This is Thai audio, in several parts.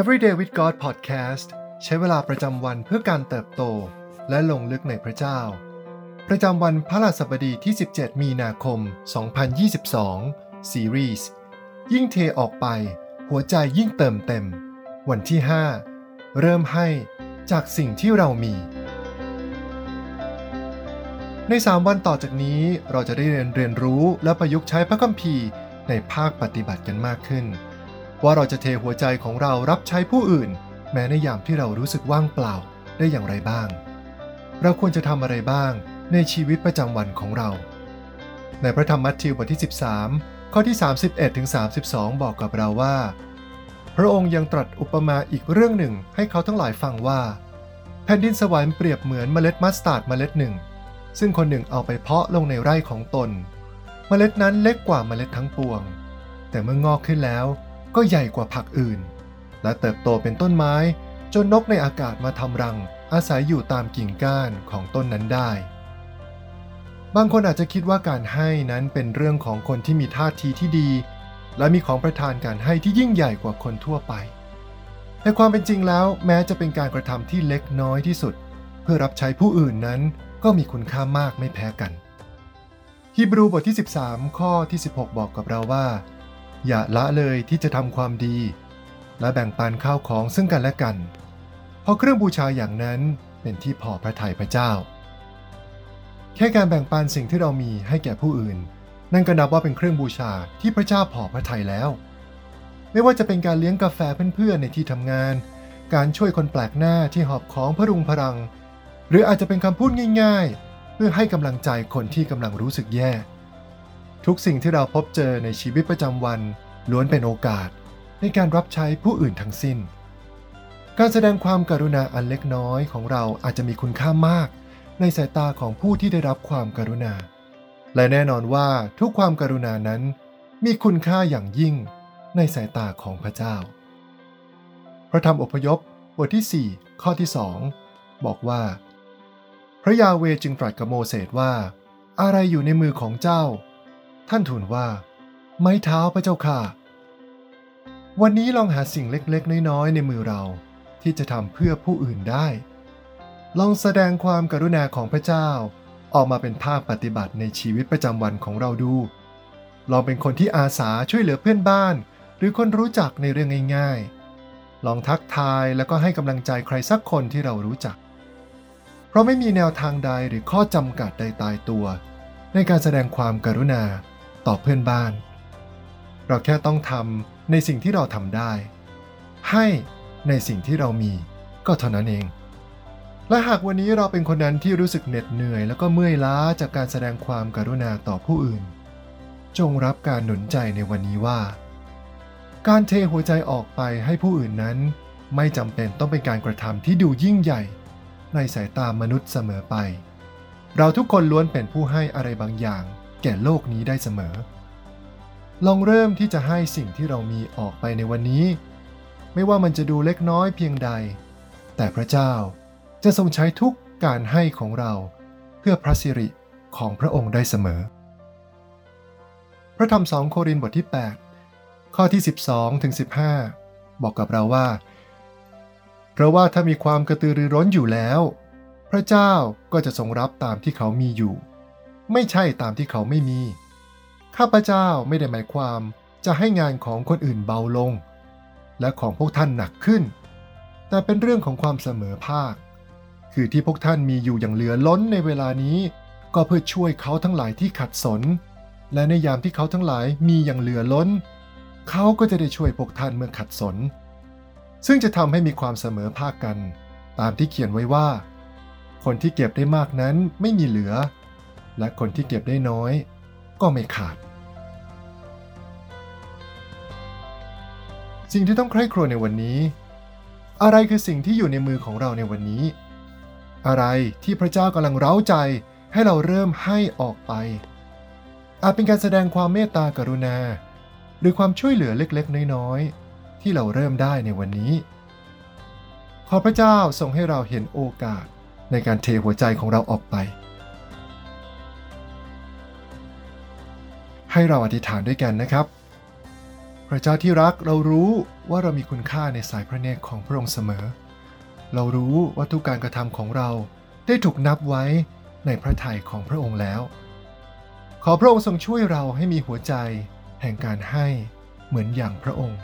Everyday with God Podcast ใช้เวลาประจำวันเพื่อการเติบโต และลงลึกในพระเจ้า ประจำวันพระหัสบดีที่ 17 มีนาคม 2022 ซีรีส์ยิ่งเทออกไป หัวใจยิ่งเติมเต็ม วันที่ 5 เริ่มให้จากสิ่งที่เรามี ใน 3 วันต่อจากนี้เราจะได้เรียนเรียนรู้และประยุกต์ใช้พระคัมภีร์ในภาคปฏิบัติกันมากขึ้น ว่าเราจะเทหัวใจของเรารับใช้ผู้อื่น แม้ในยามที่เรารู้สึกว่างเปล่าได้อย่างไรบ้าง เราควรจะทำอะไรบ้างในชีวิตประจำวันของเรา ในพระธรรมมัทธิวบทที่ 13 ข้อที่ 31ถึง32 บอกกับเราว่า พระองค์ยังตรัสอุปมาอีกเรื่องหนึ่งให้เขาทั้งหลายฟังว่า แผ่นดินสวรรค์เปรียบเหมือนเมล็ดมัสตาร์ดเมล็ดหนึ่ง ซึ่งคนหนึ่งเอาไปเพาะลงในไร่ของตน เมล็ดนั้นเล็กกว่าเมล็ดทั้งปวง แต่เมื่องอกขึ้นแล้ว ก็ใหญ่กว่าผักอื่น และเติบโตเป็นต้นไม้ จนนกในอากาศมาทำรัง อาศัยอยู่ตามกิ่งก้านของต้นนั้นได้ บางคนอาจจะคิดว่าการให้นั้นเป็นเรื่องของคนที่มีท่าทีที่ดี และมีของประทานการให้ที่ยิ่งใหญ่กว่าคนทั่วไปแต่ความเป็นจริงแล้วแม้จะเป็นการกระทำที่เล็กน้อยที่สุด เพื่อรับใช้ผู้อื่นนั้นก็มีคุณค่ามากไม่แพ้กันฮีบรูบทที่ 13 ข้อที่ 16 บอกกับเราว่า อย่าละเลยที่จะทำความดี และแบ่งปันข้าวของซึ่งกันและกัน เพราะเครื่องบูชาอย่างนั้นเป็นที่พอพระทัยพระเจ้า แค่การแบ่งปันสิ่งที่เรามีให้แก่ผู้อื่น นั่นก็นับว่าเป็นเครื่องบูชาที่พระเจ้าพอพระทัยแล้ว ไม่ว่าจะเป็นการเลี้ยงกาแฟเพื่อนๆในที่ทำงาน การช่วยคนแปลกหน้าที่หอบของพรุงพรัง หรืออาจจะเป็นคำพูดง่าย ๆ เพื่อให้กำลังใจคนที่กำลังรู้สึกแย่ ทุกสิ่งที่เราพบเจอในชีวิตประจำวัน ล้วนเป็นโอกาสในการรับใช้ผู้อื่นทั้งสิ้น การแสดงความกรุณาอันเล็กน้อยของเราอาจจะมีคุณค่ามาก ในสายตาของผู้ที่ได้รับความกรุณา และแน่นอนว่าทุกความกรุณานั้น มีคุณค่าอย่างยิ่งในสายตาของพระเจ้า พระธรรมอพยพบทที่ 4 ข้อที่ 2 บอกว่า พระยาเวจึงตรัสกับโมเสสว่า อะไรอยู่ในมือของเจ้า ท่านทูลว่า ไม้เท้าพระเจ้าค่ะ วันนี้ลองหาสิ่งเล็กๆ น้อยๆ ในมือเราที่จะทำเพื่อผู้อื่นได้ ลองแสดงความกรุณาของพระเจ้า ออกมาเป็นภาคปฏิบัติในชีวิตประจำวันของเราดู ลองเป็นคนที่อาสาช่วยเหลือเพื่อนบ้าน หรือคนรู้จักในเรื่องง่าย ๆ ลองทักทายแล้วก็ให้กำลังใจใครสักคนที่เรารู้จัก เพราะไม่มีแนวทางใดหรือข้อจำกัดใดตายตัว ในการแสดงความกรุณา ต่อเพื่อนบ้าน เราแค่ต้องทำในสิ่งที่เราทำได้ ให้ในสิ่งที่เรามีก็เท่านั้นเอง และหากวันนี้เราเป็นคนนั้นที่รู้สึกเหน็ดเหนื่อย แล้วก็เมื่อยล้าจากการแสดงความกรุณาต่อผู้อื่น จงรับการหนุนใจในวันนี้ว่า การเทหัวใจออกไปให้ผู้อื่นนั้น ไม่จำเป็นต้องเป็นการกระทำที่ดูยิ่งใหญ่ ในสายตามนุษย์เสมอไป เราทุกคนล้วนเป็นผู้ให้อะไรบางอย่าง แก่โลกนี้ได้เสมอ ลองเริ่มที่จะให้สิ่งที่เรามีออกไปในวันนี้ ไม่ว่ามันจะดูเล็กน้อยเพียงใด แต่พระเจ้าจะทรงใช้ทุกการให้ของเราเพื่อพระสิริของพระองค์ได้เสมอ พระธรรมสองโครินธ์บทที่ 8 ข้อที่ 12ถึง15 บอกกับเราว่า เพราะว่าถ้ามีความกระตือรือร้นอยู่แล้ว พระเจ้าก็จะทรงรับตามที่เขามีอยู่ ไม่ใช่ตามที่เขาไม่มี ข้าพเจ้าไม่ได้หมายความจะให้งานของคนอื่นเบาลง และของพวกท่านหนักขึ้น แต่เป็นเรื่องของความเสมอภาค คือที่พวกท่านมีอยู่อย่างเหลือล้นในเวลานี้ ก็เพื่อช่วยเขาทั้งหลายที่ขัดสน และในยามที่เขาทั้งหลายมีอย่างเหลือล้น เขาก็จะได้ช่วยพวกท่านเมื่อขัดสน ซึ่งจะทำให้มีความเสมอภาคกัน ตามที่เขียนไว้ว่า คนที่เก็บได้มากนั้นไม่มีเหลือ และคนที่เก็บได้น้อย ก็ไม่ขาด สิ่งที่ต้องใคร่ครวญในวันนี้ อะไรคือสิ่งที่อยู่ในมือของเราในวันนี้ อะไรที่พระเจ้ากำลังเร้าใจให้เราเริ่มให้ออกไป อาจเป็นการแสดงความเมตตากรุณา หรือความช่วยเหลือเล็กๆ น้อยๆ ที่เราเริ่มได้ในวันนี้ ขอพระเจ้าทรงให้เราเห็นโอกาสในการเทหัวใจของเราออกไป ให้เราอธิษฐานด้วยกันนะครับ พระเจ้าที่รักเรารู้ว่าเรามีคุณค่าในสายพระเนตรของพระองค์เสมอ เรารู้ว่าทุกการกระทำของเราได้ถูกนับไว้ในพระทัยของพระองค์แล้ว ขอพระองค์ทรงช่วยเราให้มีหัวใจแห่งการให้เหมือนอย่างพระองค์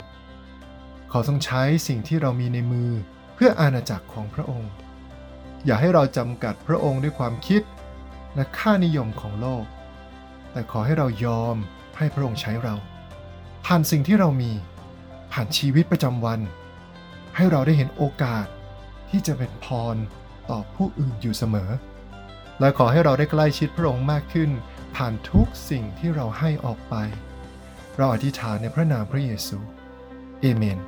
ขอทรงใช้สิ่งที่เรามีในมือเพื่ออาณาจักรของพระองค์ อย่าให้เราจำกัดพระองค์ด้วยความคิดและค่านิยมของโลก แต่ขอให้เรายอมให้พระองค์ใช้เรา ผ่านสิ่งที่เรามี ผ่านชีวิตประจำวัน ให้เราได้เห็นโอกาสที่จะเป็นพรต่อผู้อื่นอยู่เสมอ และขอให้เราได้ใกล้ชิดพระองค์มากขึ้น ผ่านทุกสิ่งที่เราให้ออกไป เราอธิษฐานในพระนามพระเยซู เอเมน